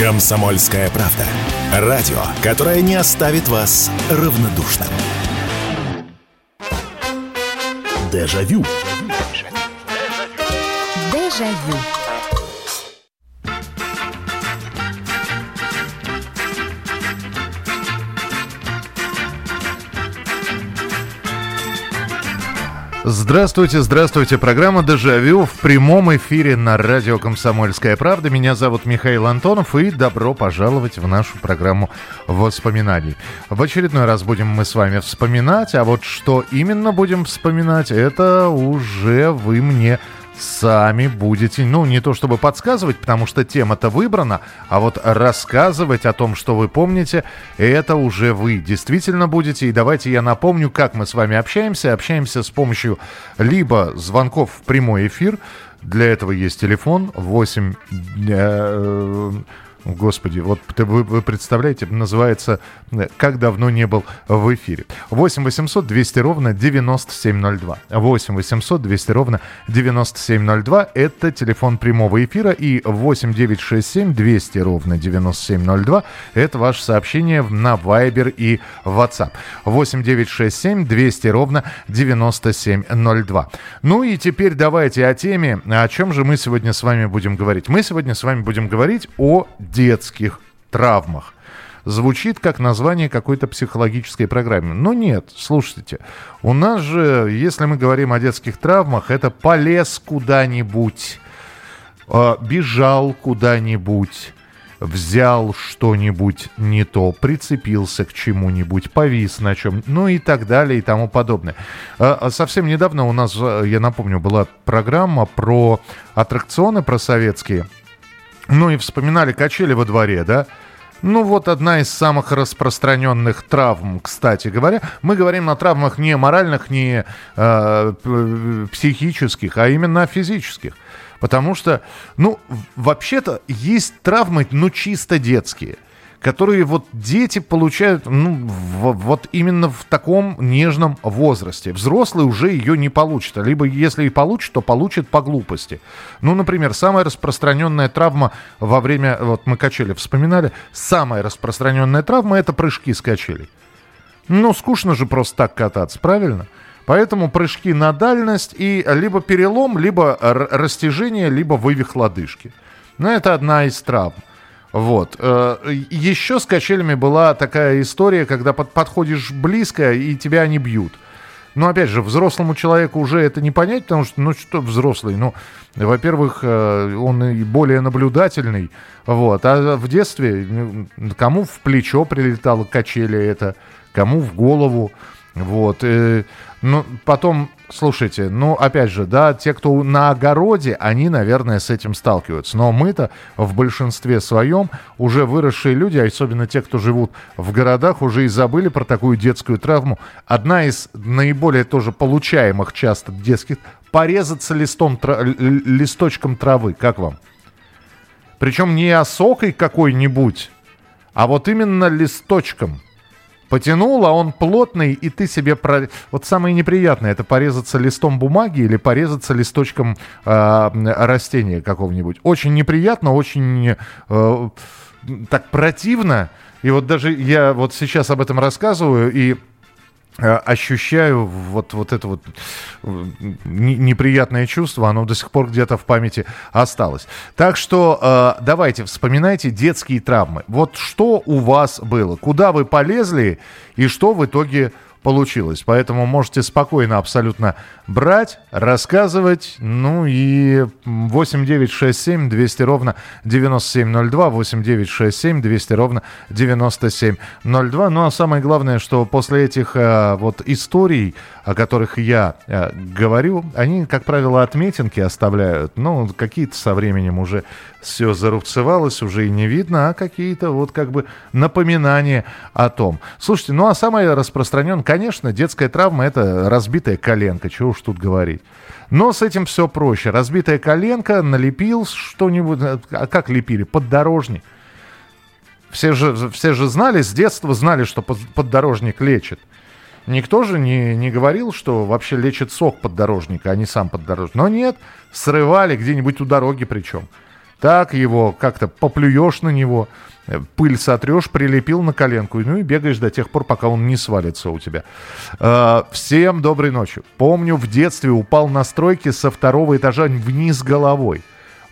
Комсомольская правда. Радио, которое не оставит вас равнодушным. Дежавю. Дежавю. Здравствуйте, здравствуйте. Программа «Дежавю» в прямом эфире на радио «Комсомольская правда». Меня зовут Михаил Антонов и добро пожаловать в нашу программу воспоминаний. В очередной раз будем мы с вами вспоминать, а вот что именно будем вспоминать, это уже вы мне сами будете, ну, не то чтобы подсказывать, потому что тема-то выбрана, а вот рассказывать о том, что вы помните, это уже вы действительно будете. И давайте я напомню, как мы с вами общаемся. Общаемся с помощью либо звонков в прямой эфир, для этого есть телефон 8... Э, Господи, вот вы, вы представляете, называется «Как давно не был в эфире». 8 800 200 ровно 9702. 8 800 200 ровно 9702. Это телефон прямого эфира. И 8 967 200 ровно 9702. Это ваше сообщение на Viber и WhatsApp. 8 967 200 ровно 9702. Ну и теперь давайте о теме, о чем же мы сегодня с вами будем говорить. Мы сегодня с вами будем говорить о детских травмах. Звучит как название какой-то психологической программы. Но нет, слушайте, у нас же, если мы говорим о детских травмах, это полез куда-нибудь, э, бежал куда-нибудь, взял что-нибудь не то, прицепился к чему-нибудь, повис на чем, ну и так далее и тому подобное. А, совсем недавно у нас, я напомню, была программа про аттракционы, про советские – ну и вспоминали качели во дворе, да? Ну вот одна из самых распространенных травм, кстати говоря. Мы говорим о травмах не моральных, не э, психических, а именно физических. Потому что, ну, вообще-то есть травмы, ну, чисто детские – которые вот дети получают ну, в, вот именно в таком нежном возрасте. Взрослый уже ее не получит. А либо если и получит, то получит по глупости. Ну, например, самая распространенная травма во время... Вот мы качели вспоминали. Самая распространенная травма – это прыжки с качелей. Ну, скучно же просто так кататься, правильно? Поэтому прыжки на дальность и либо перелом, либо растяжение, либо вывих лодыжки. Но ну, это одна из травм. Вот. Э, Еще с качелями была такая история, когда под, подходишь близко, и тебя они бьют. Но опять же, взрослому человеку уже это не понять, потому что, ну что взрослый, ну, во-первых, э, он и более наблюдательный, вот, а в детстве кому в плечо прилетало качели это, кому в голову, вот. Ну, потом, слушайте, ну, опять же, да, те, кто на огороде, они, наверное, с этим сталкиваются. Но мы-то в большинстве своем уже выросшие люди, особенно те, кто живут в городах, уже и забыли про такую детскую травму. Одна из наиболее тоже получаемых часто детских – порезаться листом, тра- листочком травы. Как вам? Причем не осокой какой-нибудь, а вот именно листочком – потянул, а он плотный, и ты себе... Про... Вот самое неприятное, это порезаться листом бумаги или порезаться листочком э, растения какого-нибудь. Очень неприятно, очень э, так противно. И вот даже я вот сейчас об этом рассказываю, и ощущаю вот, вот это вот э, неприятное чувство, оно до сих пор где-то в памяти осталось. Так что э, давайте вспоминайте детские травмы. Вот что у вас было, куда вы полезли и что в итоге получилось. Поэтому можете спокойно абсолютно брать, рассказывать. Ну и 8967 200 ровно 9702, 8967 200 ровно 9702. Ну а самое главное, что после этих э, вот историй, о которых я э, говорю, они, как правило, отметинки оставляют. Ну, какие-то со временем уже все зарубцевалось, уже и не видно, а какие-то вот как бы напоминания о том. Слушайте, ну а самое распространенное, конечно, детская травма – это разбитая коленка, чего уж тут говорить. Но с этим все проще. Разбитая коленка, налепил что-нибудь, а как лепили? Поддорожник. Все же, все же знали, с детства знали, что поддорожник лечит. Никто же не, не говорил, что вообще лечит сок поддорожника, а не сам поддорожник. Но нет, срывали где-нибудь у дороги причем. Так его как-то поплюешь на него, пыль сотрешь, прилепил на коленку, ну и бегаешь до тех пор, пока он не свалится у тебя. Э, всем доброй ночи. Помню, в детстве упал на стройке со второго этажа вниз головой.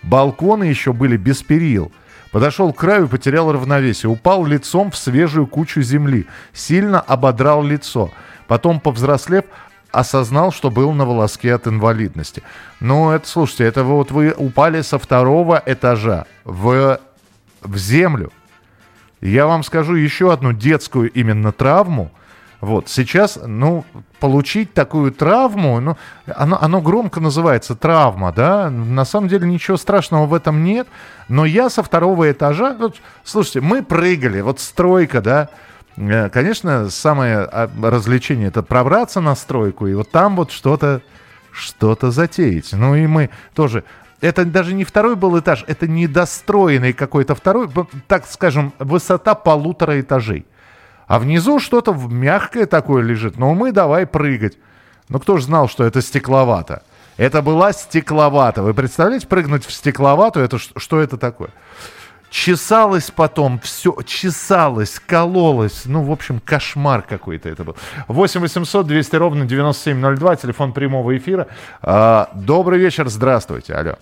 Балконы еще были без перил. Подошел к краю потерял равновесие. Упал лицом в свежую кучу земли. Сильно ободрал лицо. Потом, повзрослев, осознал, что был на волоске от инвалидности. Ну, это, слушайте, это вот вы упали со второго этажа в, в землю. Я вам скажу еще одну детскую именно травму. Вот, сейчас, ну, получить такую травму, ну, оно, оно громко называется травма, да, на самом деле ничего страшного в этом нет, но я со второго этажа, вот, слушайте, мы прыгали, вот стройка, да, Э, конечно, самое а, развлечение это пробраться на стройку и вот там вот что-то что-то затеять. Ну и мы тоже это даже не второй был этаж, это недостроенный какой-то второй, так скажем, высота полутора этажей. А внизу что-то мягкое такое лежит. Ну мы давай прыгать. Ну кто же знал, что это стекловато? Это была стекловата. Вы представляете, прыгнуть в стекловату, это что это такое? Чесалось потом, все, чесалось, кололось. Ну, в общем, кошмар какой-то это был. 8 800 200 ровно 9702, телефон прямого эфира. А, добрый вечер, здравствуйте, алло.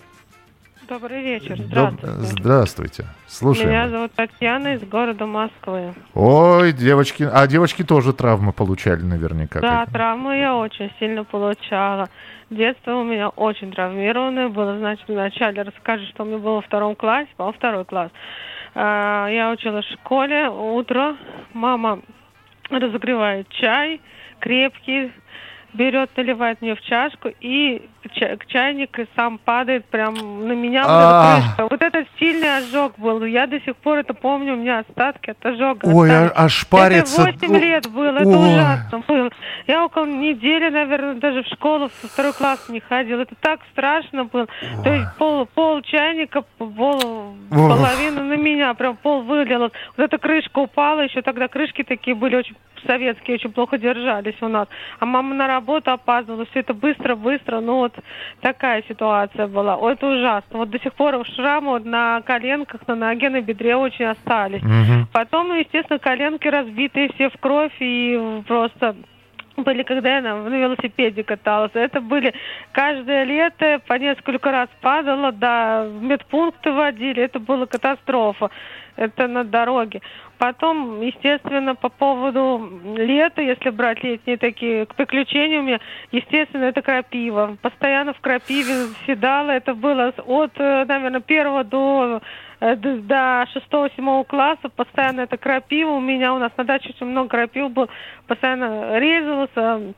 Добрый вечер, здравствуйте. Доб... Здравствуйте, слушаем. Меня зовут Татьяна из города Москвы. Ой, девочки, а девочки тоже травмы получали наверняка. Да, травмы я очень сильно получала. Детство у меня очень травмированное было. Значит, вначале расскажу, что у меня было во втором классе, по второй класс. А, я училась в школе, утро, мама разогревает чай крепкий, берет, наливает мне в чашку, и чайник сам падает прям на меня. Вот, вот этот сильный ожог был. Я до сих пор это помню, у меня остатки от ожога. Ой, а, аж парится. Это 8 лет было, это ужасно было. Я около недели, наверное, даже в школу со второй класс не ходил. Это так страшно было. То есть пол, пол чайника, пол, половину на меня, прям пол вылилось. Вот эта крышка упала, еще тогда крышки такие были очень советские, очень плохо держались у нас. А мама на работу опаздывала, все это быстро-быстро, ну вот такая ситуация была. Ой, это ужасно. Вот до сих пор шрамы вот на коленках, на ноге, на бедре очень остались. Угу. Потом, естественно, коленки разбитые все в кровь и просто были, когда я на, на велосипеде каталась. Это были каждое лето по несколько раз падало, да, в медпункты водили, это была катастрофа. Это на дороге. Потом, естественно, по поводу лета, если брать летние такие приключения у меня, естественно, это крапива. Постоянно в крапиве седала. Это было от, э, наверное, первого до до шестого-седьмого класса постоянно это крапива. У меня у нас на даче очень много крапив было. Постоянно резалась,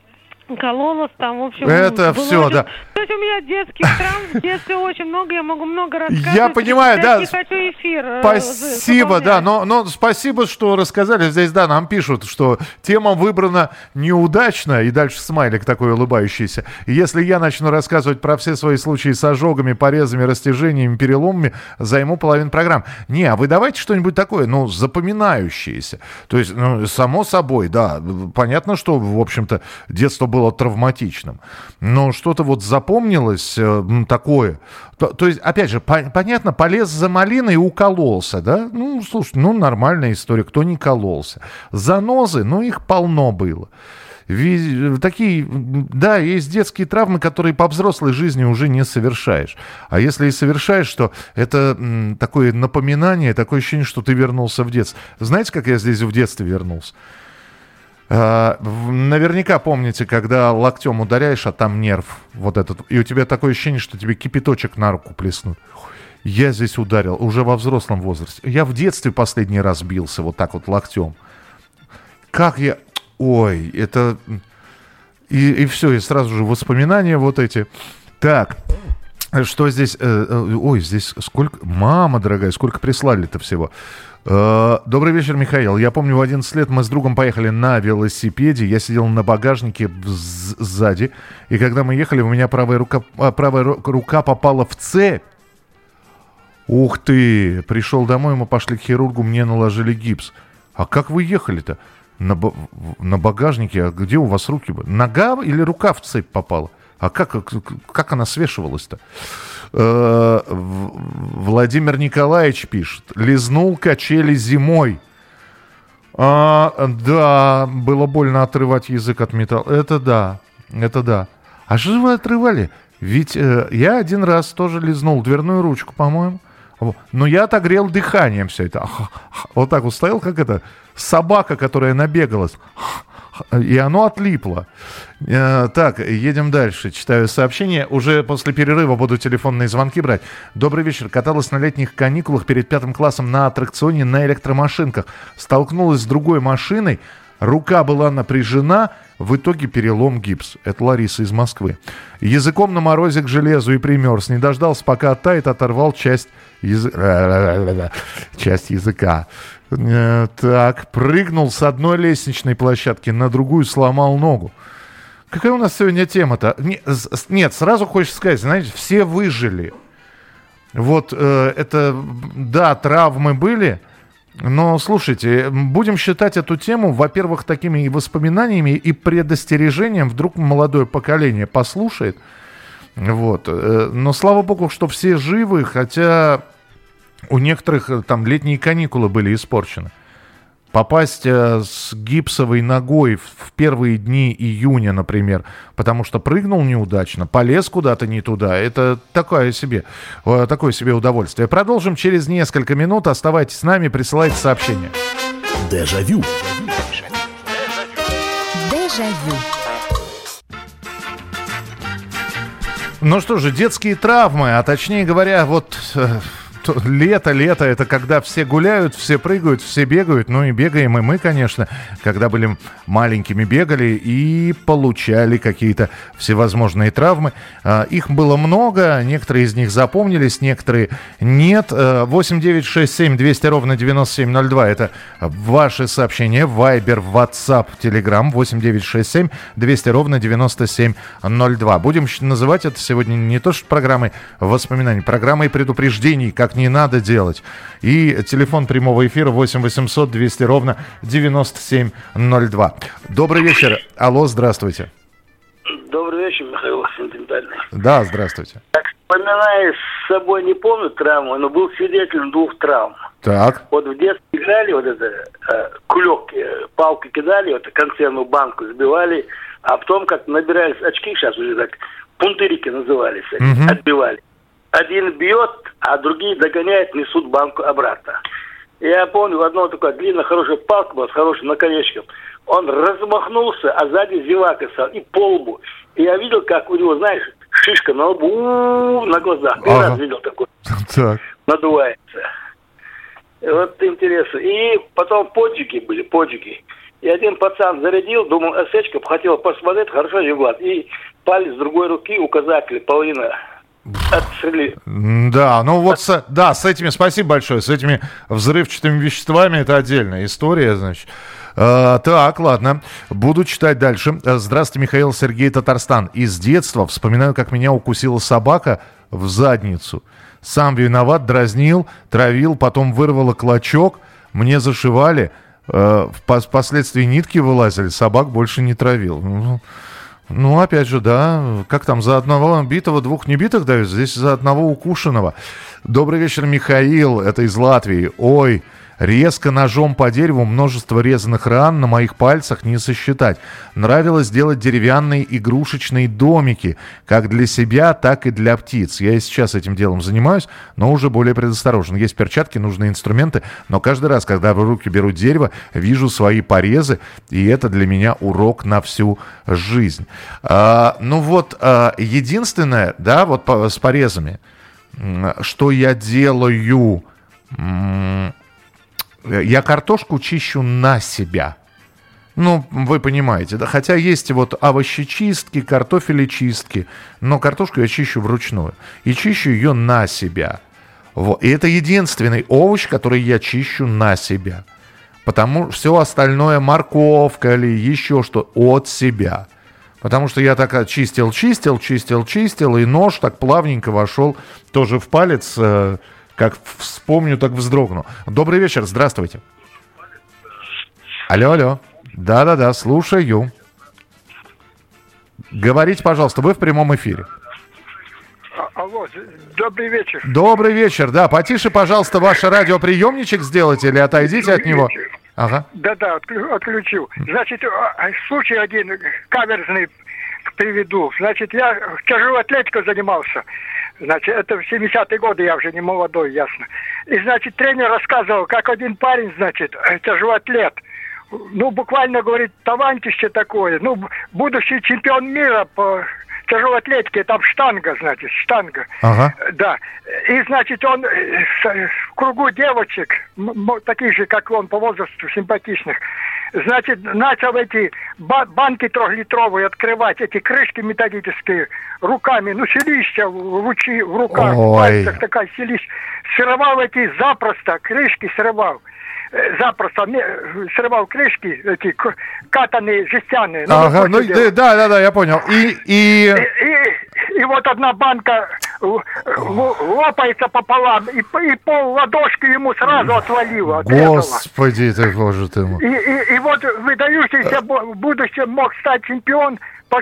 кололась там, в общем. Это все, очень... да. Есть у меня детских травм в детстве очень много, я могу много рассказывать. Я понимаю, да. Не хочу эфир. Э, спасибо, да, но, но спасибо, что рассказали. Здесь, да, нам пишут, что тема выбрана неудачно, и дальше смайлик такой улыбающийся. если я начну рассказывать про все свои случаи с ожогами, порезами, растяжениями, переломами, займу половину программ. Не, а вы давайте что-нибудь такое, ну, запоминающееся. То есть, ну, само собой, да, понятно, что, в общем-то, детство было травматичным. Но что-то вот запомнилось э, такое. То, то есть, опять же, по, понятно, полез за малиной и укололся, да? Ну, слушай, ну, нормальная история, кто не кололся. Занозы, ну, их полно было. Ведь такие, да, есть детские травмы, которые по взрослой жизни уже не совершаешь. А если и совершаешь, то это такое напоминание, такое ощущение, что ты вернулся в детство. Знаете, как я здесь в детстве вернулся? А, наверняка помните, когда локтем ударяешь, а там нерв вот этот, и у тебя такое ощущение, что тебе кипяточек на руку плеснут. Я здесь ударил, уже во взрослом возрасте. Я в детстве последний раз бился вот так вот локтем. Как я... Ой, это... И, и все, и сразу же воспоминания вот эти. Так, что здесь? Э, э, ой, здесь сколько... Мама дорогая, сколько прислали-то всего. Э, добрый вечер, Михаил. Я помню, в 11 лет мы с другом поехали на велосипеде. Я сидел на багажнике сзади. И когда мы ехали, у меня правая рука, а, правая рука попала в цепь. Ух ты! Пришел домой, мы пошли к хирургу, мне наложили гипс. А как вы ехали-то? На, на багажнике? А где у вас руки? Нога или рука в цепь попала? А как, как она свешивалась-то? Э, Владимир Николаевич пишет. Лизнул качели зимой. А, да, было больно отрывать язык от металла. Это да, это да. А что же вы отрывали? Ведь э, я один раз тоже лизнул дверную ручку, по-моему. Но я отогрел дыханием все это. Вот так вот стоял, как это, собака, которая набегалась и оно отлипло. Э, так, едем дальше. Читаю сообщение. Уже после перерыва буду телефонные звонки брать. Добрый вечер. Каталась на летних каникулах перед пятым классом на аттракционе на электромашинках. Столкнулась с другой машиной. Рука была напряжена, в итоге перелом гипс. Это Лариса из Москвы. Языком на морозе к железу и примерз. Не дождался, пока оттает, оторвал часть, яз... часть языка. Э, так, прыгнул с одной лестничной площадки на другую, сломал ногу. Какая у нас сегодня тема-то? Нет, сразу хочется сказать, знаете, все выжили. Вот э, это, да, травмы были, но слушайте, будем считать эту тему, во-первых, такими и воспоминаниями, и предостережением, вдруг молодое поколение послушает. Вот. Э, но слава богу, что все живы, хотя у некоторых э, там летние каникулы были испорчены. Попасть э, с гипсовой ногой в первые дни июня, например, потому что прыгнул неудачно, полез куда-то не туда, это такое себе, э, такое себе удовольствие. Продолжим через несколько минут. Оставайтесь с нами, присылайте сообщения. Дежавю. Дежавю. Ну что же, детские травмы, а точнее говоря, вот лето, лето, это когда все гуляют, все прыгают, все бегают, ну и бегаем и мы, конечно, когда были маленькими бегали и получали какие-то всевозможные травмы. А, их было много, некоторые из них запомнились, некоторые нет. 8 9 6 7 200 ровно 9702 это ваши сообщения, Вайбер, WhatsApp, Telegram 8 9 6 7 200 ровно 9702. Будем называть это сегодня не то что программой воспоминаний, программой предупреждений, как не надо делать. И телефон прямого эфира 8 800 200 ровно 9702. Добрый вечер. Алло, здравствуйте. Добрый вечер, Михаил Сентиментальный. Да, здравствуйте. Так, вспоминаю с собой, не помню травму, но был свидетелем двух травм. Так. Вот в детстве играли, вот это э, кулек, э, палкой кидали, вот консервную банку сбивали, а потом как набирались очки, сейчас уже так, пунтырики назывались, угу. отбивали один бьет, а другие догоняют, несут банку обратно. Я помню, одно такое длинная хорошая палка была с хорошим наконечком. Он размахнулся, а сзади зевака стал, и по лбу. И я видел, как у него, знаешь, шишка на лбу, на глазах. Ты ага. раз видел такой? Так. Надувается. Вот интересно. И потом поджиги были, поджиги. И один пацан зарядил, думал, эсечка, хотел посмотреть, хорошо глаз. И палец другой руки, указатель, половина Отшли. Да, ну вот, с, да, с этими, спасибо большое, с этими взрывчатыми веществами это отдельная история, значит. Uh, так, ладно. Буду читать дальше. Здравствуйте, Михаил Сергей Татарстан. Из детства вспоминаю, как меня укусила собака в задницу. Сам виноват, дразнил, травил, потом вырвала клочок, мне зашивали. Uh, впоследствии нитки вылазили, собак больше не травил. Ну, опять же, да, как там, за одного битого двух небитых дают, здесь за одного укушенного. Добрый вечер, Михаил, это из Латвии. Ой, Резко ножом по дереву множество резаных ран на моих пальцах не сосчитать. Нравилось делать деревянные игрушечные домики, как для себя, так и для птиц. Я и сейчас этим делом занимаюсь, но уже более предосторожен. Есть перчатки, нужные инструменты, но каждый раз, когда в руки беру дерево, вижу свои порезы, и это для меня урок на всю жизнь. А, ну вот, а, единственное, да, вот по, с порезами, что я делаю я картошку чищу на себя. Ну, вы понимаете, да, хотя есть вот овощечистки, картофелечистки, но картошку я чищу вручную. И чищу ее на себя. Вот. И это единственный овощ, который я чищу на себя. Потому все остальное, морковка или еще что, от себя. Потому что я так чистил, чистил, чистил, чистил, и нож так плавненько вошел тоже в палец, э, как вспомню, так вздрогну. Добрый вечер, здравствуйте. Алло, алло. Да-да-да, слушаю. Говорите, пожалуйста, вы в прямом эфире. А, алло, добрый вечер. Добрый вечер, да. Потише, пожалуйста, ваш радиоприемничек сделайте или отойдите от него. Ага. Да-да, отключил. Значит, а, а, случай один каверзный приведу. Значит, я тяжелой атлетикой занимался. Значит, это в 70-е годы, я уже не молодой, ясно. И, значит, тренер рассказывал, как один парень, значит, тяжелый атлет, ну, буквально, говорит, талантище такое, ну, будущий чемпион мира по тяжелой атлетике, там штанга, значит, штанга. Ага. Да. И, значит, он э, в кругу девочек, таких же, как он, по возрасту, симпатичных, значит, начал эти банки трехлитровые открывать, эти крышки металлические руками, ну, селища в, ручи, в руках, Ой. в пальцах такая селища. Срывал эти запросто, крышки срывал э, запросто срывал крышки, эти катанные, жестяные. Ну, ага, ну, да, да, да, я понял. И, и... И, и, и вот одна банка лопается пополам, и, и пол ладошки ему сразу отвалило. Господи ты, боже ты мой. И, и, и вот выдающийся в будущем мог стать чемпион по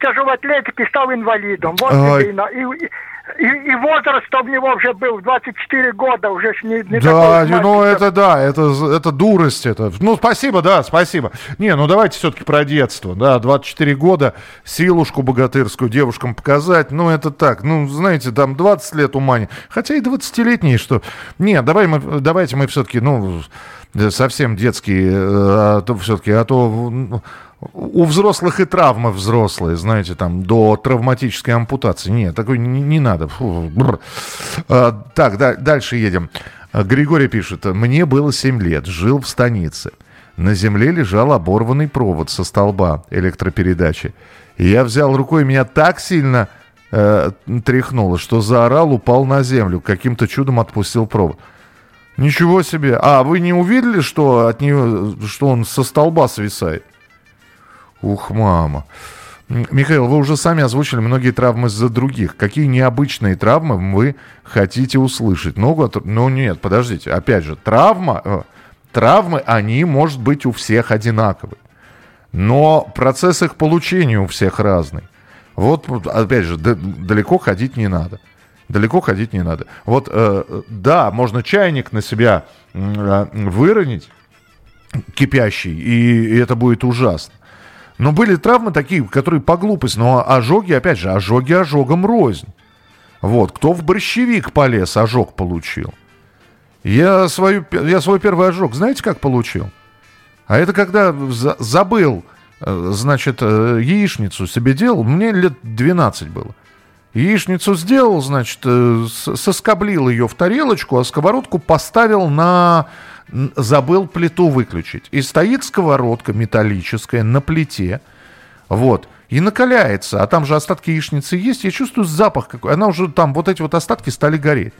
тяжелой атлетике, стал инвалидом. Вот и, и, и, и возраст у него уже был 24 года, уже не, не Да, ну это да, это, это дурость. Это. Ну, спасибо, да, спасибо. Не, ну давайте все-таки про детство. Да, 24 года, силушку богатырскую девушкам показать. Ну, это так. Ну, знаете, там 20 лет ума не. Хотя и 20-летние, что... Не, давай мы, давайте мы все-таки, ну, совсем детские, э, все-таки, а то у взрослых и травмы взрослые, знаете, там, до травматической ампутации. Нет, такой не, не надо. Фу, а, так, да, дальше едем. Григорий пишет. Мне было 7 лет, жил в станице. На земле лежал оборванный провод со столба электропередачи. Я взял рукой, меня так сильно э, тряхнуло, что заорал, упал на землю. Каким-то чудом отпустил провод. Ничего себе. А, вы не увидели, что от нее, что он со столба свисает? Ух, мама. Михаил, вы уже сами озвучили многие травмы за других. Какие необычные травмы вы хотите услышать? Ногу Ну нет, подождите. Опять же, травма... Э, травмы, они, может быть, у всех одинаковые. Но процесс их получения у всех разный. Вот, опять же, далеко ходить не надо. Далеко ходить не надо. Вот, э, да, можно чайник на себя э, выронить, кипящий, и, и это будет ужасно. Но были травмы такие, которые по глупости. Но ожоги, опять же, ожоги ожогом рознь. Вот, кто в борщевик полез, ожог получил. Я, свою, я свой первый ожог, знаете, как получил? А это когда за, забыл, э, значит, э, яичницу себе делал, мне лет 12 было. Яичницу сделал, значит, э, соскоблил ее в тарелочку, а сковородку поставил на забыл плиту выключить. И стоит сковородка металлическая на плите, вот, и накаляется, а там же остатки яичницы есть, я чувствую запах какой, она уже там, вот эти вот остатки стали гореть.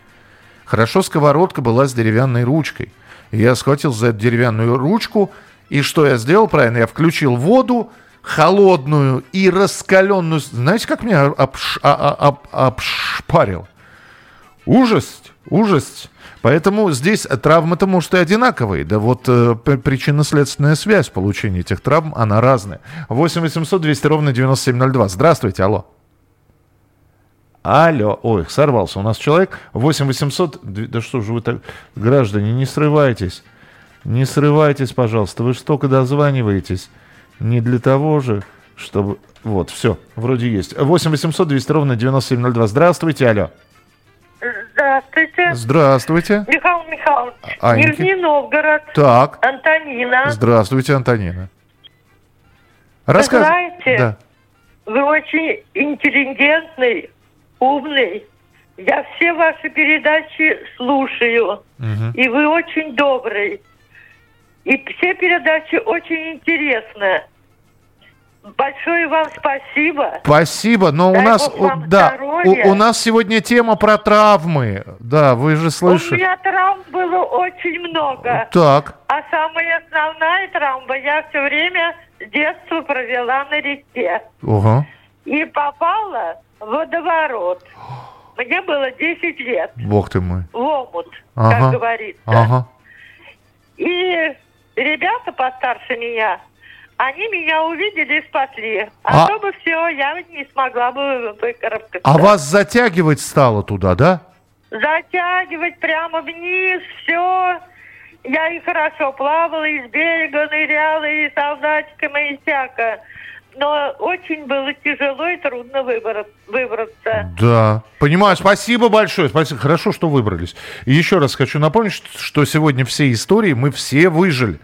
Хорошо сковородка была с деревянной ручкой. Я схватил за эту деревянную ручку, и что я сделал правильно? Я включил воду, холодную и раскаленную. Знаете, как меня обш... а, а, об... обшпарил? Ужас, ужас. Поэтому здесь травмы-то, может, и одинаковые. Да вот э, причинно-следственная связь получения этих травм, она разная. 8 800 200 ровно 9702. Здравствуйте, алло. Алло, ой, сорвался у нас человек. 8 800, да что же вы так, граждане, не срывайтесь. Не срывайтесь, пожалуйста, вы же столько дозваниваетесь. Не для того же, чтобы... Вот, все, вроде есть. 8 800 200 ровно 9702. Здравствуйте, алло. Здравствуйте. Здравствуйте. Михаил Михайлович. Аньки. Нижний Новгород. Так. Антонина. Здравствуйте, Антонина. Рассказ... Вы знаете, да. вы очень интеллигентный, умный. Я все ваши передачи слушаю. Угу. И вы очень добрый. И все передачи очень интересные. Большое вам спасибо. Спасибо, но Дай у нас, да, у, у нас сегодня тема про травмы. Да, вы же слышали. У меня травм было очень много. Так. А самая основная травма, я все время детство провела на реке. Угу. И попала в водоворот. Мне было 10 лет. Бог ты мой. В омут, ага. как говорится. Ага. И ребята постарше меня Они меня увидели и спасли. А, А- то бы все, я не смогла бы выкарабкаться. А вас затягивать стало туда, да? Затягивать прямо вниз, все. Я и хорошо плавала, и с берега ныряла, и солдатиками, и всяко. Но очень было тяжело и трудно выбор- выбраться. Да. Понимаю, спасибо большое. Спасибо. Хорошо, что выбрались. И еще раз хочу напомнить, что сегодня все истории мы все выжили.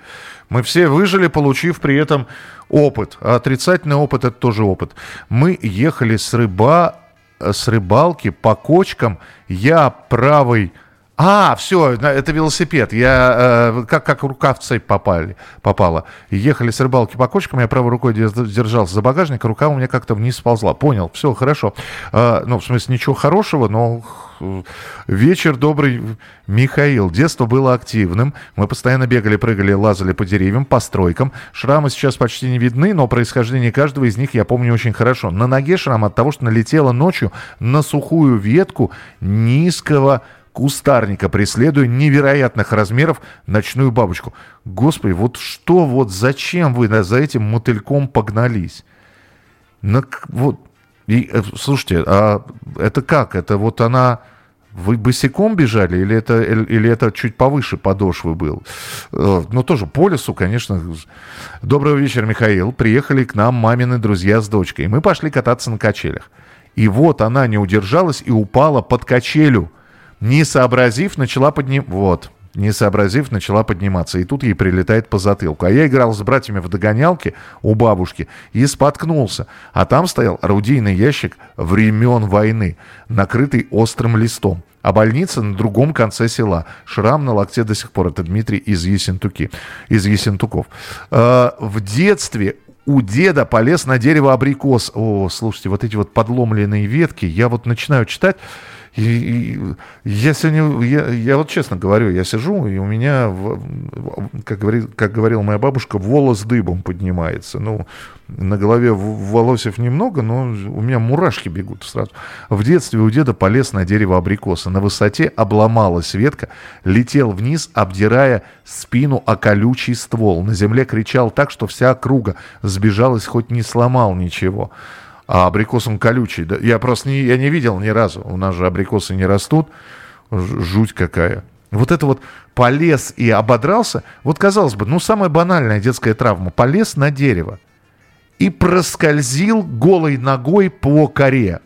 Мы все выжили, получив при этом опыт. А отрицательный опыт это тоже опыт. Мы ехали с рыба, с рыбалки по кочкам. Я правый. А, все, это велосипед. Я э, как, как рука в цепь попали, попала. Ехали с рыбалки по кочкам, я правой рукой дер- держался за багажник, а рука у меня как-то вниз сползла. Понял, все, хорошо. Э, ну, в смысле, ничего хорошего, но э, вечер добрый. Михаил, детство было активным. Мы постоянно бегали, прыгали, лазали по деревьям, по стройкам. Шрамы сейчас почти не видны, но происхождение каждого из них я помню очень хорошо. На ноге шрам от того, что налетела ночью на сухую ветку низкого кустарника, преследуя невероятных размеров ночную бабочку. Господи, вот что, вот зачем вы за этим мотыльком погнались? Ну, вот, и, э, слушайте, а это как? Это вот она... Вы босиком бежали или это, или или это чуть повыше подошвы был? Э, Ну, тоже по лесу, конечно. Доброго вечера, Михаил. Приехали к нам мамины друзья с дочкой. Мы пошли кататься на качелях. И вот она не удержалась и упала под качелю. Не сообразив, начала подним... Вот. Не сообразив, начала подниматься. И тут ей прилетает по затылку. А я играл с братьями в догонялке у бабушки и споткнулся. А там стоял орудийный ящик времен войны, накрытый острым листом. А больница на другом конце села. Шрам на локте до сих пор. Это Дмитрий из Есентуки. Из Есентуков. Э, в детстве у деда полез на дерево абрикос. О, слушайте, вот эти вот подломленные ветки. Я вот начинаю читать. И, и я сегодня, я, я вот честно говорю, я сижу, и у меня, как, говорит, как говорила моя бабушка, волос дыбом поднимается. Ну, на голове волосев немного, но у меня мурашки бегут сразу. В детстве у деда полез на дерево абрикоса. На высоте обломалась ветка, летел вниз, обдирая спину о колючий ствол. На земле кричал так, что вся округа сбежалась, хоть не сломал ничего. А абрикос он колючий. Я просто не, я не видел ни разу. У нас же абрикосы не растут. Жуть какая. Вот это вот полез и ободрался. Вот казалось бы, ну самая банальная детская травма. Полез на дерево и проскользил голой ногой по коре.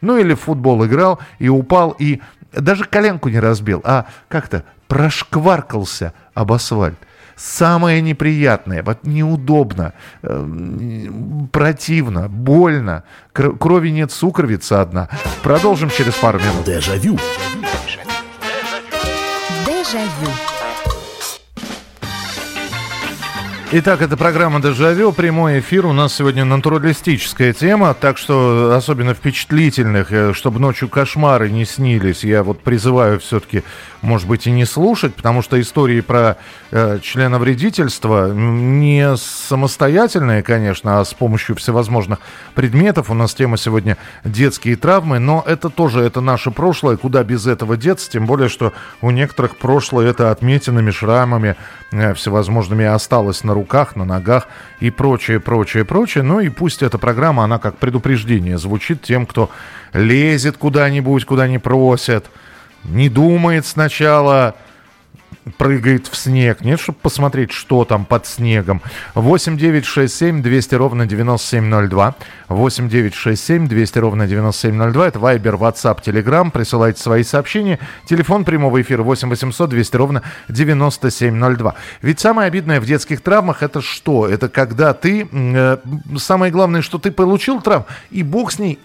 Ну или в футбол играл и упал, и даже коленку не разбил, а как-то прошкваркался об асфальт. Самое неприятное, вот неудобно, э, м, противно, больно, кр- крови нет, сукровица одна. Продолжим через пару минут. Дежавю. Дежавю. Итак, это программа «Дежавю», прямой эфир. У нас сегодня натуралистическая тема, так что особенно впечатлительных, э, чтобы ночью кошмары не снились, я вот призываю все-таки, может быть, и не слушать, потому что истории про э, членовредительство не самостоятельные, конечно, а с помощью всевозможных предметов. У нас тема сегодня детские травмы, но это тоже, это наше прошлое, куда без этого деться, тем более, что у некоторых прошлое это отметинами, шрамами всевозможными осталось на руках, на ногах и прочее, прочее, прочее. Ну и пусть эта программа, она как предупреждение звучит тем, кто лезет куда-нибудь, куда не просят, не думает сначала, прыгает в снег. Нет, чтобы посмотреть, что там под снегом. 8 9 6 7 200 ровно 9702. 8 9 6 7 200 ровно 9702. Это Viber, WhatsApp, Telegram. Присылайте свои сообщения. Телефон прямого эфира 8 800 200 ровно 9702. Ведь самое обидное в детских травмах это что? Это когда ты... э, самое главное, что ты получил травму, и бог с ней.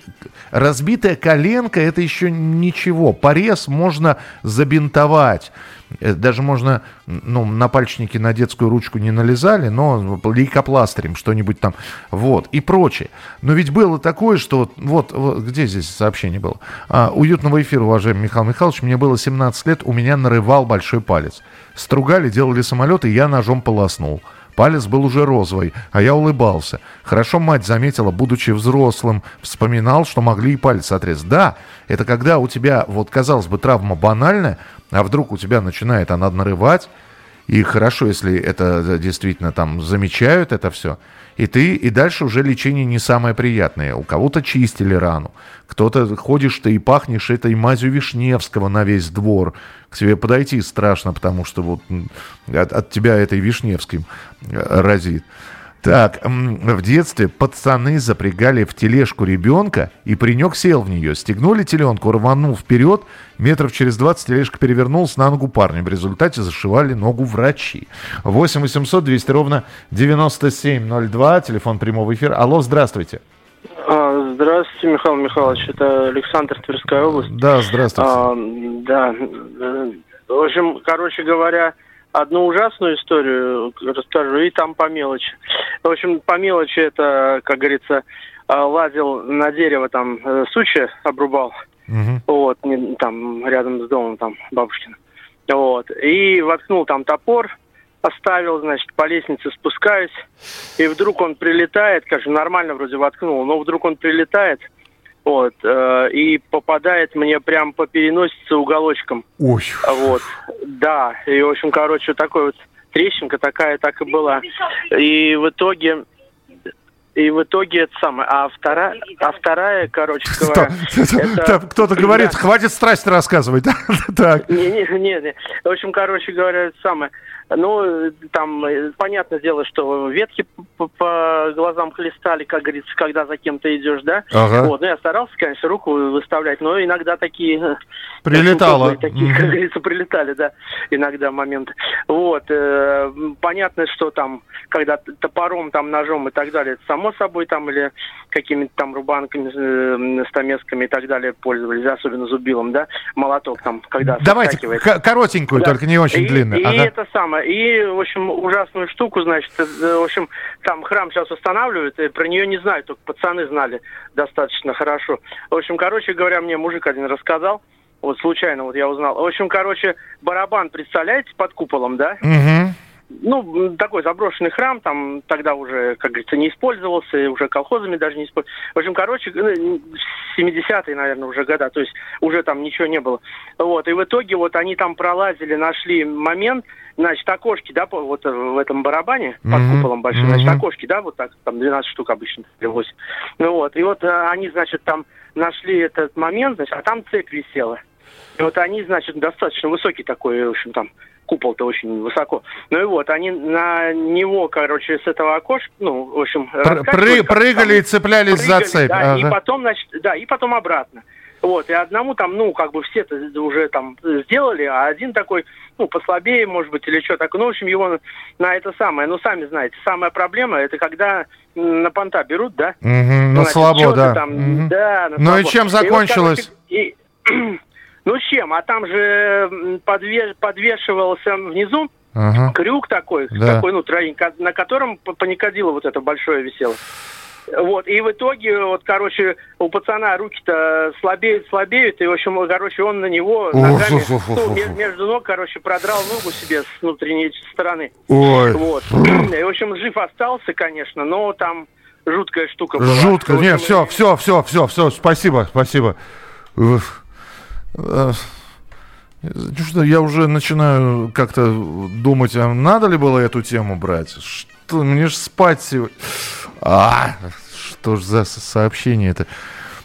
Разбитая коленка это еще ничего. Порез можно забинтовать. Э, Даже можно, ну, на пальчики на детскую ручку не налезали, но лейкопластырем что-нибудь там, вот, и прочее. Но ведь было такое, что, вот, вот, где здесь сообщение было? А, уютного эфира, уважаемый Михаил Михайлович, мне было 17 лет, у меня нарывал большой палец. Стругали, делали самолет, и я ножом полоснул. Палец был уже розовый, а я улыбался. Хорошо мать заметила, будучи взрослым, вспоминал, что могли и палец отрезать. Да, это когда у тебя, вот казалось бы, травма банальная, а вдруг у тебя начинает она нарывать, И хорошо, если это действительно там замечают это все. И ты, и дальше уже лечение не самое приятное. У кого-то чистили рану, кто-то ходишь ты и пахнешь этой мазью Вишневского на весь двор. К тебе подойти страшно, потому что вот от, от тебя этой Вишневской э, разит. Так, в детстве пацаны запрягали в тележку ребенка, и паренек сел в нее. Стегнули теленку, рванул вперед, метров через 20 тележка перевернулась на ногу парня. В результате зашивали ногу врачи. 8 800 200 ровно 9702, телефон прямого эфира. Алло, здравствуйте. А, здравствуйте, Михаил Михайлович. Это Александр, Тверская область. Да, здравствуйте. А, да. В общем, короче говоря, одну ужасную историю расскажу, и там по мелочи. В общем, по мелочи это, как говорится, а, лазил на дерево, там, э, сучья обрубал. Угу. Вот, там, рядом с домом, там, бабушкин. Вот. И воткнул там топор, оставил, значит, по лестнице спускаюсь, и вдруг он прилетает, конечно, нормально вроде воткнул, но вдруг он прилетает, вот, э, и попадает мне прям по переносице уголочком. Ой. Вот, да, и, в общем, короче, такой вот трещинка такая так и была. И в итоге и в итоге это самое. А вторая, а вторая короче говоря... Кто-то говорит, хватит страсть рассказывать. Так. Не, не, не. В общем, короче говоря, это самое. Ну, там, э, понятное дело, что ветки по, глазам хлестали, как говорится, когда за кем-то идешь, да? Ага. Вот, ну, я старался, конечно, руку выставлять, но иногда такие... Э, Прилетало. Такие, как говорится, прилетали, да, иногда моменты. Вот, э, понятно, что там, когда топором, там, ножом и так далее, это само собой там, или какими-то там рубанками, э, стамесками и так далее пользовались, особенно зубилом, да, молоток там, когда Давайте коротенькую, да. только не очень и, длинную. И ага. это самое, и, в общем, ужасную штуку, значит, э, в общем, там храм сейчас устанавливают, и про нее не знаю, только пацаны знали достаточно хорошо. В общем, короче говоря, мне мужик один рассказал, вот случайно вот я узнал. В общем, короче, барабан, представляете, под куполом, да? Угу ну, такой заброшенный храм, там тогда уже, как говорится, не использовался, уже колхозами даже не использовался. В общем, короче, 70-е, ну, наверное, уже года, то есть уже там ничего не было. Вот, и в итоге вот они там пролазили, нашли момент, значит, окошки, да, вот в этом барабане, под mm-hmm. куполом большим, значит, окошки, да, вот так, там 12 штук обычно, или 8. Ну вот, и вот э, они, значит, там нашли этот момент, значит, а там цепь висела. И вот они, значит, достаточно высокий такой, в общем, там, купол-то очень высоко. Ну и вот, они на него, короче, с этого окошка, ну, в общем... Пры прыгали там, и цеплялись прыгали, за цепь. Да, ага. и потом, значит, да, и потом обратно. Вот, и одному там, ну, как бы все это уже там сделали, а один такой, ну, послабее, может быть, или что такое. Ну, в общем, его на это самое, ну, сами знаете, самая проблема, это когда на понта берут, да? Угу, на слабо, да. Там, угу. да на ну слабо. и чем закончилось? И, вот, короче, и, ну чем? А там же подвеш, подвешивался внизу ага. крюк такой, да. такой, ну, троинг, на котором паникодило вот это большое висело. Вот, и в итоге, вот, короче, у пацана руки-то слабеют, слабеют, и, в общем, короче, он на него ногами, ну, между ног, короче, продрал ногу себе с внутренней стороны. Ой. Вот. И, в общем, жив остался, конечно, но там жуткая штука была. Жутко, нет, все, все, все, все, все, спасибо, спасибо. Э, что я уже начинаю как-то думать, а надо ли было эту тему брать? Что, мне же спать сегодня... А, что ж за сообщение это?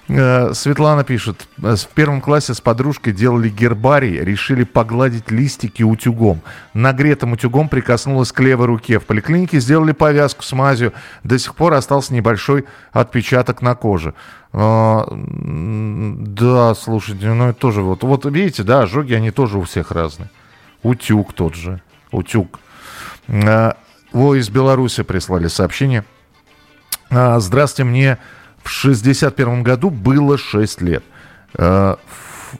Э, Светлана пишет, в первом классе с подружкой делали гербарий, решили погладить листики утюгом. Нагретым утюгом прикоснулась к левой руке. В поликлинике сделали повязку с мазью. До сих пор остался небольшой отпечаток на коже. А, да, слушайте, ну это тоже вот, вот видите, да, ожоги, они тоже у всех разные. Утюг тот же, утюг. А, о, из Беларуси прислали сообщение. А, здравствуйте, мне в 61 году было 6 лет. А,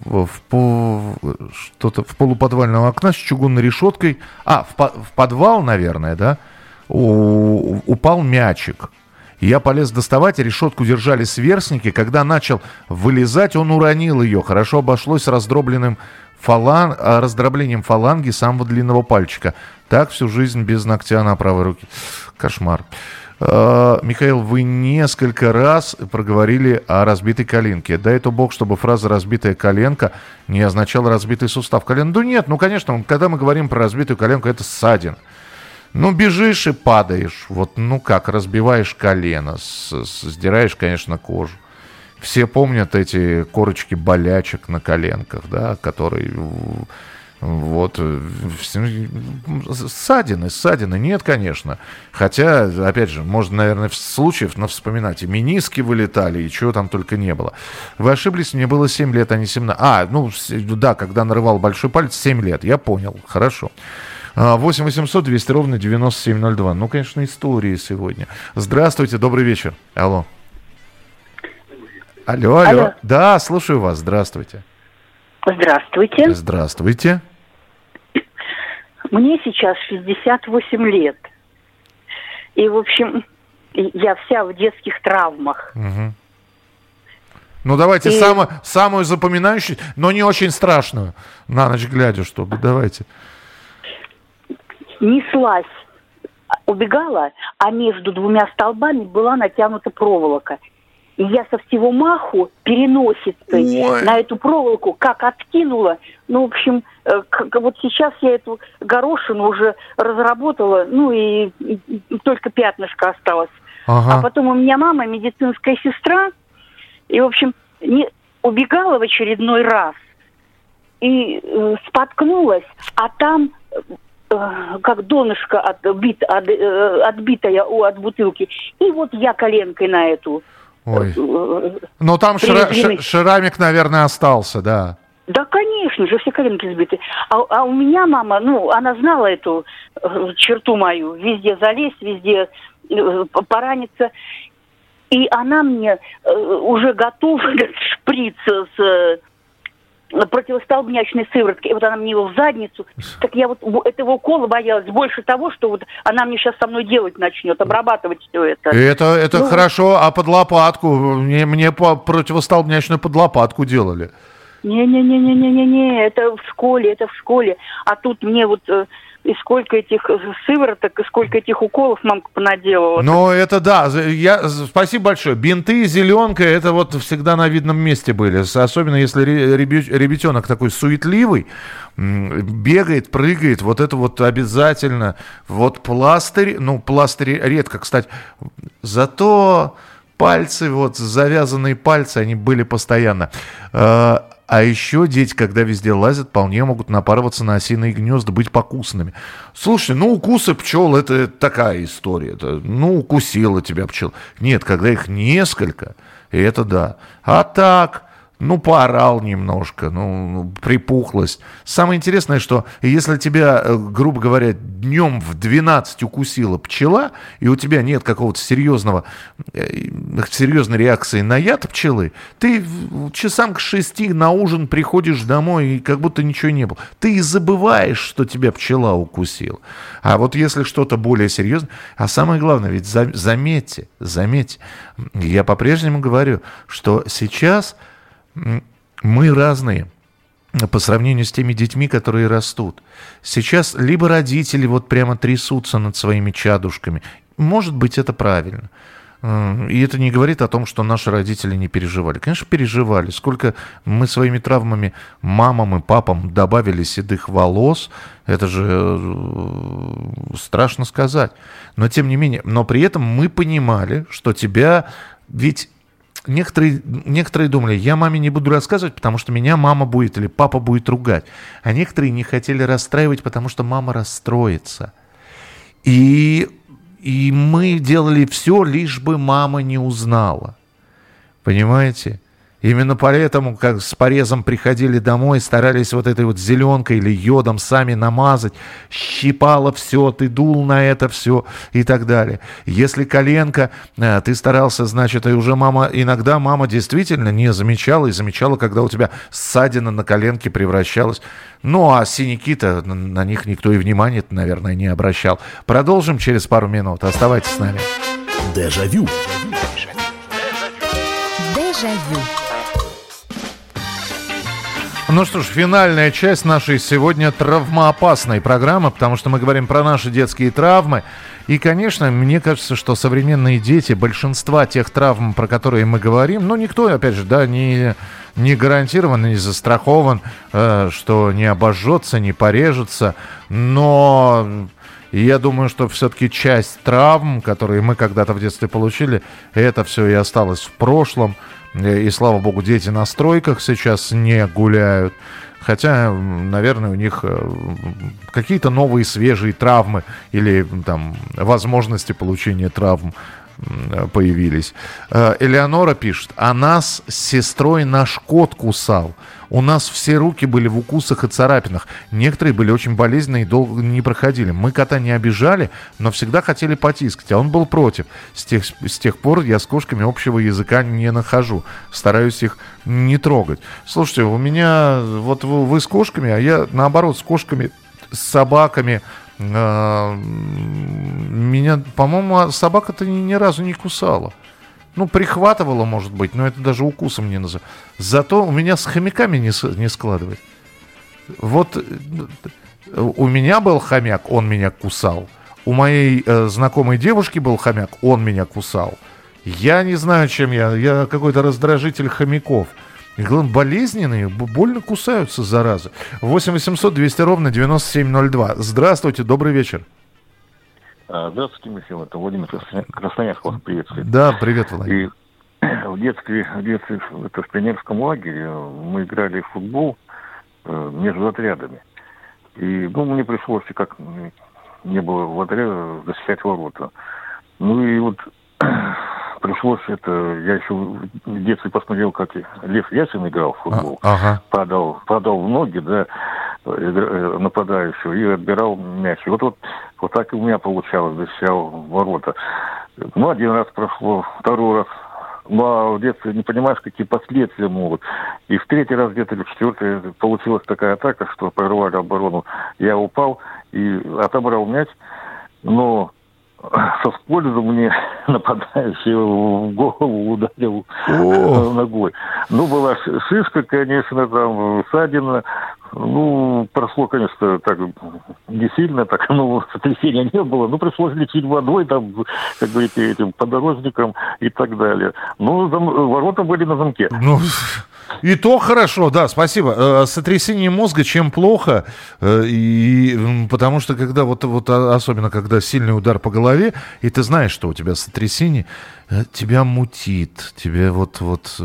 в, в, что-то в полуподвальном окна с чугунной решеткой, а, в, в подвал, наверное, да, у, упал мячик. Я полез доставать, решетку держали сверстники. Когда начал вылезать, он уронил ее. Хорошо обошлось раздробленным фалан... А, раздроблением фаланги самого длинного пальчика. Так всю жизнь без ногтя на правой руке. Кошмар. Э, Михаил, вы несколько раз проговорили о разбитой коленке. Дай это бог, чтобы фраза «разбитая коленка» не означала «разбитый сустав колена». Да нет, ну, конечно, когда мы говорим про разбитую коленку, это ссадин. Ну, бежишь и падаешь. Вот, ну как, разбиваешь колено, сдираешь, конечно, кожу. Все помнят эти корочки болячек на коленках, да, которые вот. Э, ссадины, ссадины нет, конечно. Хотя, опять же, можно, наверное, случаев но вспоминать. И миниски вылетали, и чего там только не было. Вы ошиблись, мне было 7 лет, а не 17. А, ну, да, когда нарывал большой палец, 7 лет. Я понял, хорошо. 8 800 200 ровно 9702. Ну, конечно, истории сегодня. Здравствуйте, добрый вечер. Алло. Алло, алло. алло. Да, слушаю вас. Здравствуйте. Здравствуйте. Здравствуйте. Мне сейчас 68 лет. И, в общем, я вся в детских травмах. Угу. Ну, давайте и... самую, самую запоминающую, но не очень страшную. На ночь глядя, чтобы. Давайте. Неслась, убегала, а между двумя столбами была натянута проволока. И я со всего маху переносицей Ой. на эту проволоку как откинула. Ну, в общем, э, вот сейчас я эту горошину уже разработала, ну и, и, и только пятнышко осталось. Ага. А потом у меня мама медицинская сестра, и, в общем, не, убегала в очередной раз и э, споткнулась, а там э, как донышко отбит, от, э, отбитая от бутылки. И вот я коленкой на эту Ой. Э, Но там шра- шрамик, наверное, остался, да. Да, конечно же, все коленки сбиты. А, а у меня мама, ну, она знала эту э, черту мою. Везде залезть, везде э, пораниться. И она мне э, уже готова шприц с противостолбнячной сыворотки, и вот она мне его в задницу, так я вот этого укола боялась больше того, что вот она мне сейчас со мной делать начнет, обрабатывать все это. Это, это ну, хорошо, а под лопатку, мне, мне по противостолбнячную под лопатку делали. Не-не-не-не-не-не, это в школе, это в школе. А тут мне вот э, и сколько этих сывороток, и сколько этих уколов мамка понаделала. Ну, это да. Я, спасибо большое. Бинты, зеленка, это вот всегда на видном месте были. Особенно если ребятенок такой суетливый, бегает, прыгает, вот это вот обязательно. Вот пластырь, ну, пластырь редко, кстати. Зато пальцы, вот завязанные пальцы, они были постоянно. А, еще дети, когда везде лазят, вполне могут напарываться на осиные гнезда, быть покусанными. Слушай, ну укусы пчел это такая история. Это, ну, укусила тебя пчел. Нет, когда их несколько, это да. А так, ну, поорал немножко, ну, припухлость. Самое интересное, что если тебя, э, грубо говоря, днем в 12 укусила пчела, и у тебя нет какого-то серьезного, э, серьезной реакции на яд пчелы, ты часам к 6 на ужин приходишь домой, и как будто ничего не было. Ты и забываешь, что тебя пчела укусила. А вот если что-то более серьезное, а самое главное, ведь заметьте, заметьте, я по-прежнему говорю, что сейчас мы разные по сравнению с теми детьми, которые растут. Сейчас либо родители вот прямо трясутся над своими чадушками. Может быть, это правильно. И это не говорит о том, что наши родители не переживали. Конечно, переживали. Сколько мы своими травмами мамам и папам добавили седых волос, это же э, страшно сказать. Но тем не менее, но при этом мы понимали, что тебя ведь некоторые, некоторые думали, я маме не буду рассказывать, потому что меня мама будет или папа будет ругать. А некоторые не хотели расстраивать, потому что мама расстроится. И, и мы делали все, лишь бы мама не узнала. Понимаете? Именно поэтому, как с порезом приходили домой, старались вот этой вот зеленкой или йодом сами намазать, щипало все, ты дул на это все и так далее. Если коленка, э, ты старался, значит, и уже мама, иногда мама действительно не замечала и замечала, когда у тебя ссадина на коленке превращалась. Ну, а синяки-то, на них никто и внимания, наверное, не обращал. Продолжим через пару минут. Оставайтесь с нами. Дежавю. Дежавю. Ну что ж, финальная часть нашей сегодня травмоопасной программы, потому что мы говорим про наши детские травмы. И, конечно, мне кажется, что современные дети, большинства тех травм, про которые мы говорим, ну, никто, опять же, да, не, не гарантирован, не застрахован, э, что не обожжется, не порежется, но я думаю, что все-таки часть травм, которые мы когда-то в детстве получили, это все и осталось в прошлом. И, слава богу, дети на стройках сейчас не гуляют. Хотя, наверное, у них э, какие-то новые свежие травмы или там возможности получения травм появились. Э, Элеонора пишет, а нас с сестрой наш кот кусал. У нас все руки были в укусах и царапинах. Некоторые были очень болезненные и долго не проходили. Мы кота не обижали, но всегда хотели потискать, а он был против. С тех, с тех пор я с кошками общего языка не нахожу. Стараюсь их не трогать. Слушайте, у меня вот вы, вы с кошками, а я наоборот с кошками, с собаками, а, меня, по-моему, собака-то ни, ни разу не кусала. Ну, прихватывала, может быть, но это даже укусом не называется. Зато у меня с хомяками не, не складывает. Вот э, у меня был хомяк, он меня кусал. У моей э, знакомой девушки был хомяк, он меня кусал. Я не знаю, чем я. Я какой-то раздражитель хомяков. И главное, болезненные, больно кусаются, зараза. 8 800 200 ровно 9702. Здравствуйте, добрый вечер. А, здравствуйте, Михаил, это Владимир Красноярск вас приветствует. Да, привет, Владимир. И в детстве, в детстве это в пионерском лагере мы играли в футбол э, между отрядами. И ну, мне пришлось, как не было в отряде, защищать ворота. Ну и вот пришлось это, я еще в детстве посмотрел, как Лев Ясин играл в футбол. А, ага. Падал, падал в ноги, да, э, нападающего и отбирал мяч. И вот, вот, вот так и у меня получалось, защищал ворота. Ну, один раз прошло, второй раз ну, а в детстве не понимаешь, какие последствия могут. И в третий раз где-то или в четвертый получилась такая атака, что прорвали оборону. Я упал и отобрал мяч, но со скользом мне нападающий в голову ударил О! ногой. Ну, была шишка, конечно, там, ссадина. Ну, прошло, конечно, так не сильно, так, ну, сотрясения не было. Ну, пришлось лечить водой, там, как говорите, этим подорожником и так далее. Ну, зам... ворота были на замке. Ну, и то хорошо, да, спасибо. Э, сотрясение мозга чем плохо, э, и, потому что когда вот, вот а, особенно когда сильный удар по голове, и ты знаешь, что у тебя сотрясение, э, тебя мутит, тебе вот вот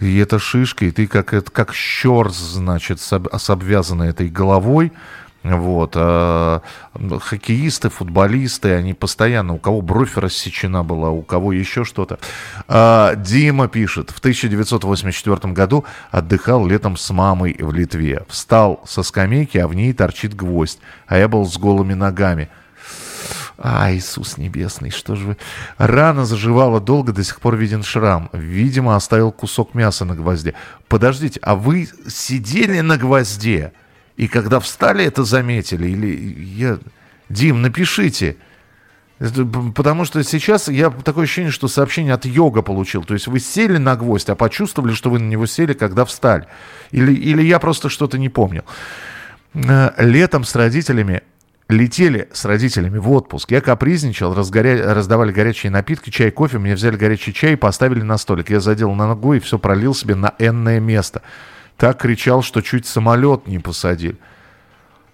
и это шишка, и ты как, как щерс, значит, с обвязанной этой головой, вот. А хоккеисты, футболисты, они постоянно, у кого бровь рассечена была, у кого еще что-то. А, Дима пишет, в 1984 году отдыхал летом с мамой в Литве. Встал со скамейки, а в ней торчит гвоздь, а я был с голыми ногами. А, Иисус Небесный, что же вы... Рана заживала долго, до сих пор виден шрам. Видимо, оставил кусок мяса на гвозде. Подождите, а вы сидели на гвозде? И когда встали, это заметили? Или я... Дим, напишите. Потому что сейчас я такое ощущение, что сообщение от йога получил. То есть вы сели на гвоздь, а почувствовали, что вы на него сели, когда встали. Или, или я просто что-то не помнил. Э, летом с родителями летели с родителями в отпуск. Я капризничал, разгоря... раздавали горячие напитки, чай, кофе. Мне взяли горячий чай и поставили на столик. Я задел на ногу и все пролил себе на энное место. Так кричал, что чуть самолет не посадили.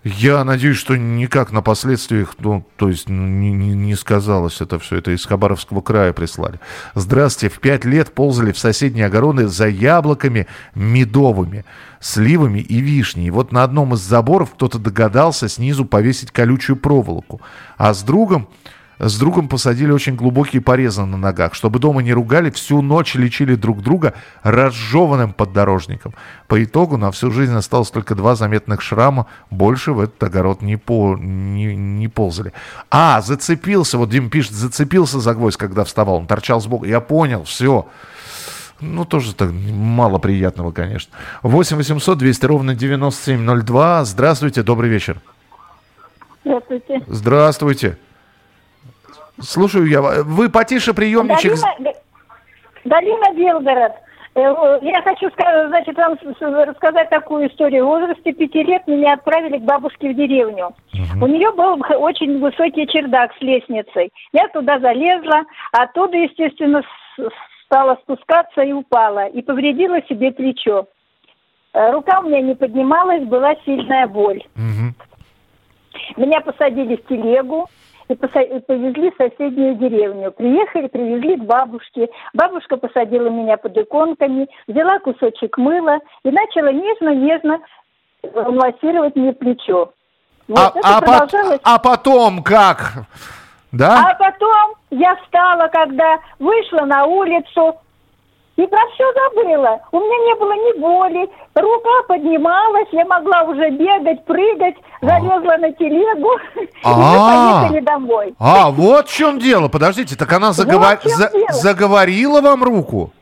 Я надеюсь, что никак на последствиях, ну, то есть не, не, не сказалось это все. Это из Хабаровского края прислали. Здравствуйте, в пять лет ползали в соседние огороды за яблоками медовыми, сливами и вишней. И вот на одном из заборов кто-то догадался снизу повесить колючую проволоку. А с другом с другом посадили очень глубокие порезы на ногах. Чтобы дома не ругали, всю ночь лечили друг друга разжеванным поддорожником. По итогу на всю жизнь осталось только два заметных шрама. Больше в этот огород не, по, не, не ползали. А, зацепился, вот Дим пишет, зацепился за гвоздь, когда вставал. Он торчал сбоку. Я понял, все. Ну, тоже так мало приятного, конечно. 8 800 200 ровно 9702. Здравствуйте, добрый вечер. Здравствуйте. Здравствуйте. Слушаю я. Вы потише приемничек. Долина, Долина Белгород. Э, я хочу сказать, значит, вам рассказать такую историю. В возрасте пяти лет меня отправили к бабушке в деревню. Угу. У нее был очень высокий чердак с лестницей. Я туда залезла, оттуда, естественно, стала спускаться и упала. И повредила себе плечо. Э, рука у меня не поднималась, была сильная боль. Угу. Меня посадили в телегу и повезли в соседнюю деревню. Приехали, привезли к бабушке. Бабушка посадила меня под иконками, взяла кусочек мыла и начала нежно-нежно массировать мне плечо. Вот а, а, продолжалось... а потом как? Да? А потом я встала, когда вышла на улицу, и про все забыла. У меня не было ни боли, рука поднималась, я могла уже бегать, прыгать, а. залезла на телегу, и мы поехали домой. А, вот в чем дело. Подождите, так она заговорила вам руку?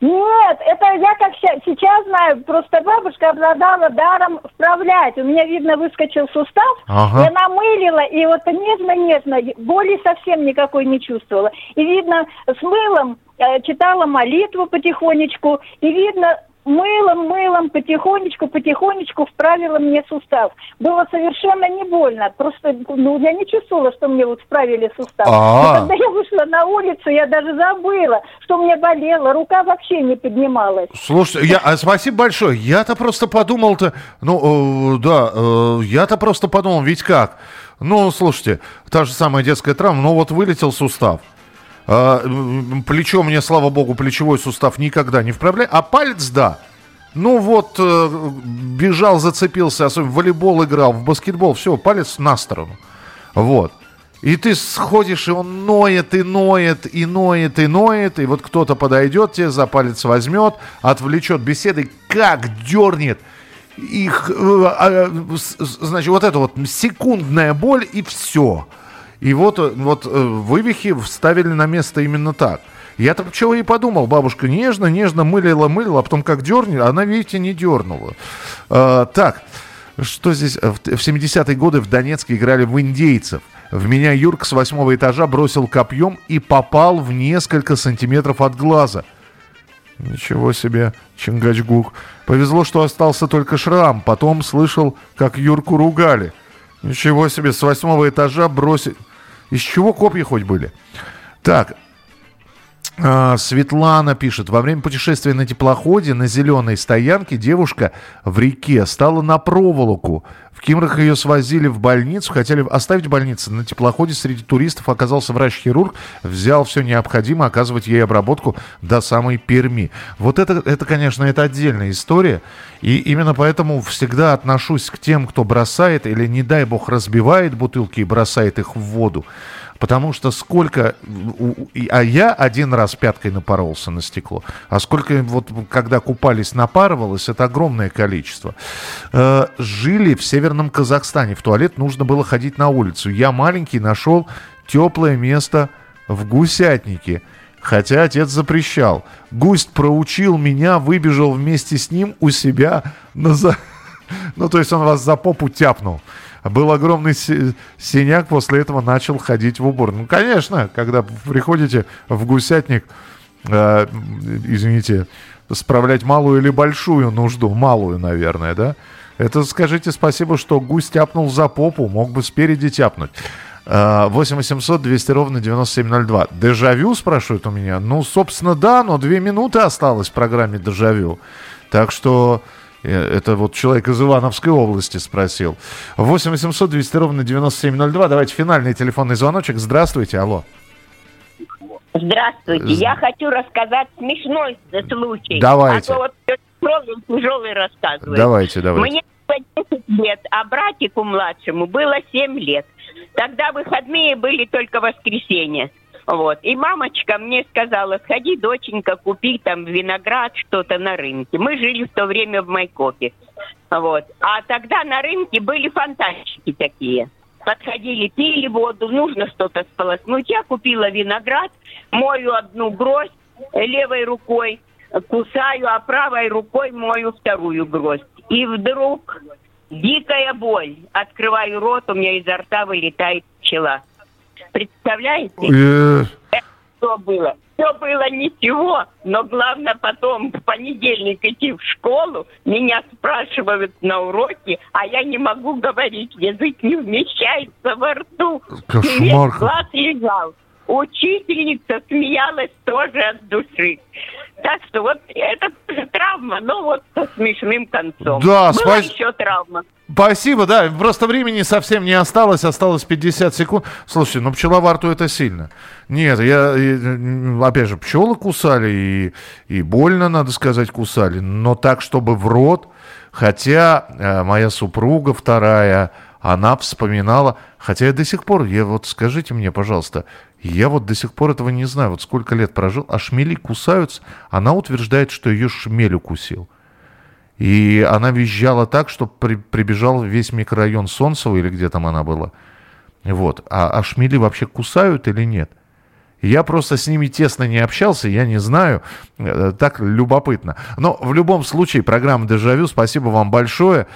Нет, это я как сейчас знаю, просто бабушка обладала даром вправлять. У меня, видно, выскочил сустав, ага. и она мылила, и вот нежно-нежно, боли совсем никакой не чувствовала. И, видно, с мылом э, читала молитву потихонечку, и, видно, мылом, мылом, потихонечку, потихонечку вправила мне сустав. Было совершенно не больно. Просто, ну, я не чувствовала, что мне вот вправили сустав. А-а-а. И когда я вышла на улицу, я даже забыла, что мне болело. Рука вообще не поднималась. Слушайте, я, а спасибо большое. Я-то просто подумал-то, ну, э, да, э, я-то просто подумал, ведь как? Ну, слушайте, та же самая детская травма, ну вот вылетел сустав. А, плечо мне, слава богу, плечевой сустав никогда не вправляет. А палец, да. Ну вот, э, бежал, зацепился, особенно в волейбол играл, в баскетбол, все, палец на сторону. Вот. И ты сходишь, и он ноет, и ноет, и ноет, и ноет, и вот кто-то подойдет тебе, за палец возьмет, отвлечет беседой, как дернет их, э, а, значит, вот это вот секундная боль, и все. И вот, э, вот э, вывихи вставили на место именно так. Я-то почему и подумал, бабушка нежно, нежно мылила, мылила, а потом как дернет, она, видите, не дернула. А, так, что здесь? В 70-е годы в Донецке играли в индейцев. В меня Юрк с восьмого этажа бросил копьем и попал в несколько сантиметров от глаза. Ничего себе, Чингачгук. Повезло, что остался только шрам. Потом слышал, как Юрку ругали. Ничего себе, с восьмого этажа бросить... Из чего копья хоть были? Так, Светлана пишет, во время путешествия на теплоходе на зеленой стоянке девушка в реке стала на проволоку. В Кимрах ее свозили в больницу, хотели оставить в больнице. На теплоходе среди туристов оказался врач-хирург, взял все необходимое, оказывать ей обработку до самой Перми. Вот это, это, конечно, это отдельная история. И именно поэтому всегда отношусь к тем, кто бросает или, не дай бог, разбивает бутылки и бросает их в воду. Потому что сколько... А я один раз пяткой напоролся на стекло. А сколько вот когда купались напарывалось, это огромное количество. Э, жили в Северном Казахстане. В туалет нужно было ходить на улицу. Я маленький нашел теплое место в гусятнике. Хотя отец запрещал. Гусь проучил меня, выбежал вместе с ним у себя на... За... Ну, то есть он вас за попу тяпнул был огромный синяк, после этого начал ходить в убор. Ну, конечно, когда приходите в гусятник, э, извините, справлять малую или большую нужду, малую, наверное, да? Это скажите спасибо, что гусь тяпнул за попу, мог бы спереди тяпнуть. 8 800 200 ровно 9702. Дежавю, спрашивают у меня. Ну, собственно, да, но две минуты осталось в программе Дежавю. Так что Э, это вот человек из Ивановской области спросил. 8 800 200 ровно 9702. Давайте финальный телефонный звоночек. Здравствуйте, алло. Здравствуйте. Я хочу рассказать смешной случай. Давайте. А то вот тяжелый, тяжелый рассказываю. Давайте, давайте. Мне было 10 лет, а братику младшему было 7 лет. Тогда выходные были только воскресенье. Вот. И мамочка мне сказала, сходи, доченька, купи там виноград, что-то на рынке. Мы жили в то время в Майкопе. Вот. А тогда на рынке были фонтанчики такие. Подходили, пили воду, нужно что-то сполоснуть. Я купила виноград, мою одну гроздь левой рукой, кусаю, а правой рукой мою вторую гроздь. И вдруг дикая боль. Открываю рот, у меня изо рта вылетает пчела. Представляете? Э... Что было? все было ничего, но главное потом в понедельник идти в школу, меня спрашивают на уроке, а я не могу говорить, язык не вмещается во рту. Кошмар. Весь класс лежал. Учительница смеялась тоже от души. Так что вот это тоже травма, но вот со смешным концом. Да, Была спас- еще травма. Спасибо, да, просто времени совсем не осталось, осталось 50 секунд. Слушайте, ну пчела во рту это сильно. Нет, я, м, опять же, пчелы кусали, и, и больно, надо сказать, кусали, но так, чтобы в рот, хотя э, моя супруга вторая, она вспоминала, хотя я до сих пор, я вот скажите мне, пожалуйста, я вот до сих пор этого не знаю, вот сколько лет прожил, а шмели кусаются, она утверждает, что ее шмель укусил. И она визжала так, что при- прибежал весь микрорайон Солнцево, или где там она была. Вот. А, а шмели вообще кусают или нет? Я просто с ними тесно не общался, я не знаю. Э, Так любопытно. Но в любом случае, программа «Дежавю», спасибо вам большое.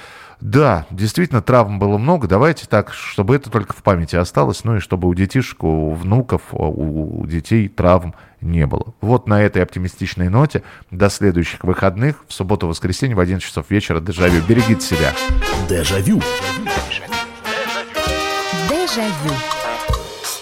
Да, действительно, травм было много. Давайте так, чтобы это только в памяти осталось, ну и чтобы у детишек, у внуков, у у детей травм не было. Вот на этой оптимистичной ноте до следующих выходных, в субботу-воскресенье в 11 часов вечера «Дежавю». Берегите себя. Дежавю. Дежавю.